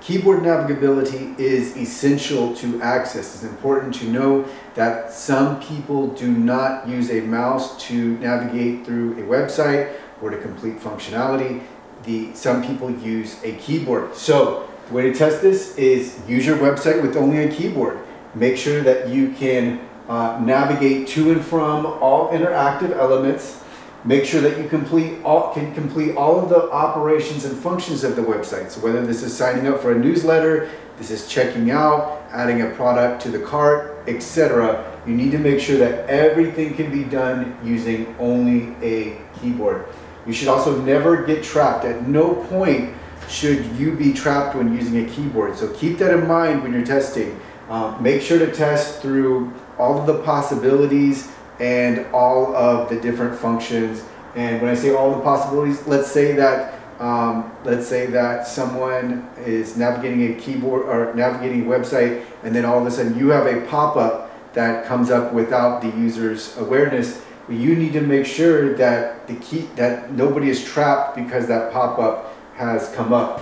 Keyboard navigability is essential to access. It's important to know that some people do not use a mouse to navigate through a website or to complete functionality. The, some people use a keyboard. So the way to test this is use your website with only a keyboard. Make sure that you can uh, navigate to and from all interactive elements Make sure that you complete all, can complete all of the operations and functions of the website. So whether this is signing up for a newsletter, this is checking out, adding a product to the cart, etc. You need to make sure that everything can be done using only a keyboard. You should also never get trapped. At no point should you be trapped when using a keyboard. So keep that in mind when you're testing. Uh, make sure to test through all of the possibilities and all of the different functions. And when I say all the possibilities, let's say that um, let's say that someone is navigating a keyboard or navigating a website, and then all of a sudden you have a pop-up that comes up without the user's awareness. You need to make sure that the key that nobody is trapped because that pop-up has come up.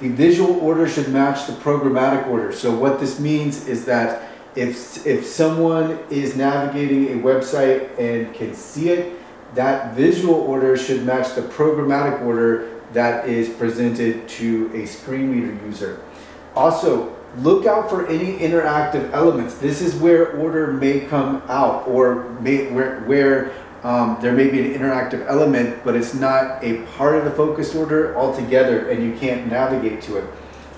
The visual order should match the programmatic order. So what this means is that if, if someone is navigating a website and can see it, that visual order should match the programmatic order that is presented to a screen reader user. Also, look out for any interactive elements. This is where order may come out or may, where, where um, there may be an interactive element, but it's not a part of the focus order altogether and you can't navigate to it.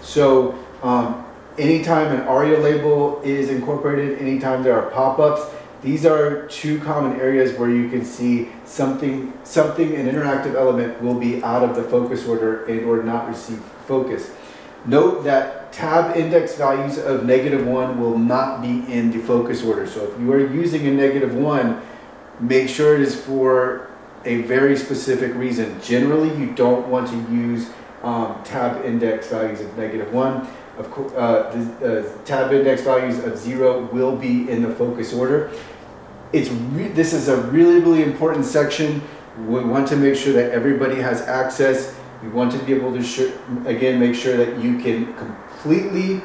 So um, anytime an ARIA label is incorporated, anytime there are pop-ups, these are two common areas where you can see something, something, an interactive element will be out of the focus order and or not receive focus. Note that tab index values of negative one will not be in the focus order. So if you are using a negative one, make sure it is for a very specific reason. Generally, you don't want to use um, tab index values of negative one of course, uh, the uh, tab index values of zero will be in the focus order. It's this is a really, really important section. We want to make sure that everybody has access. We want to be able to, again, make sure that you can completely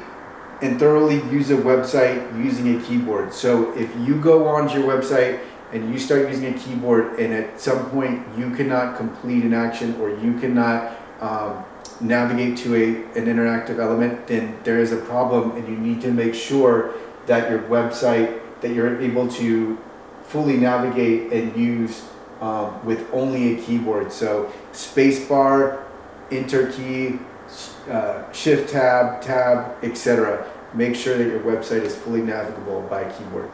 and thoroughly use a website using a keyboard. So if you go onto your website and you start using a keyboard and at some point you cannot complete an action or you cannot um, navigate to a, an interactive element, then there is a problem and you need to make sure that your website, that you're able to fully navigate and use um, with only a keyboard. So spacebar, enter key, uh, shift tab, tab, etc. Make sure that your website is fully navigable by keyboard.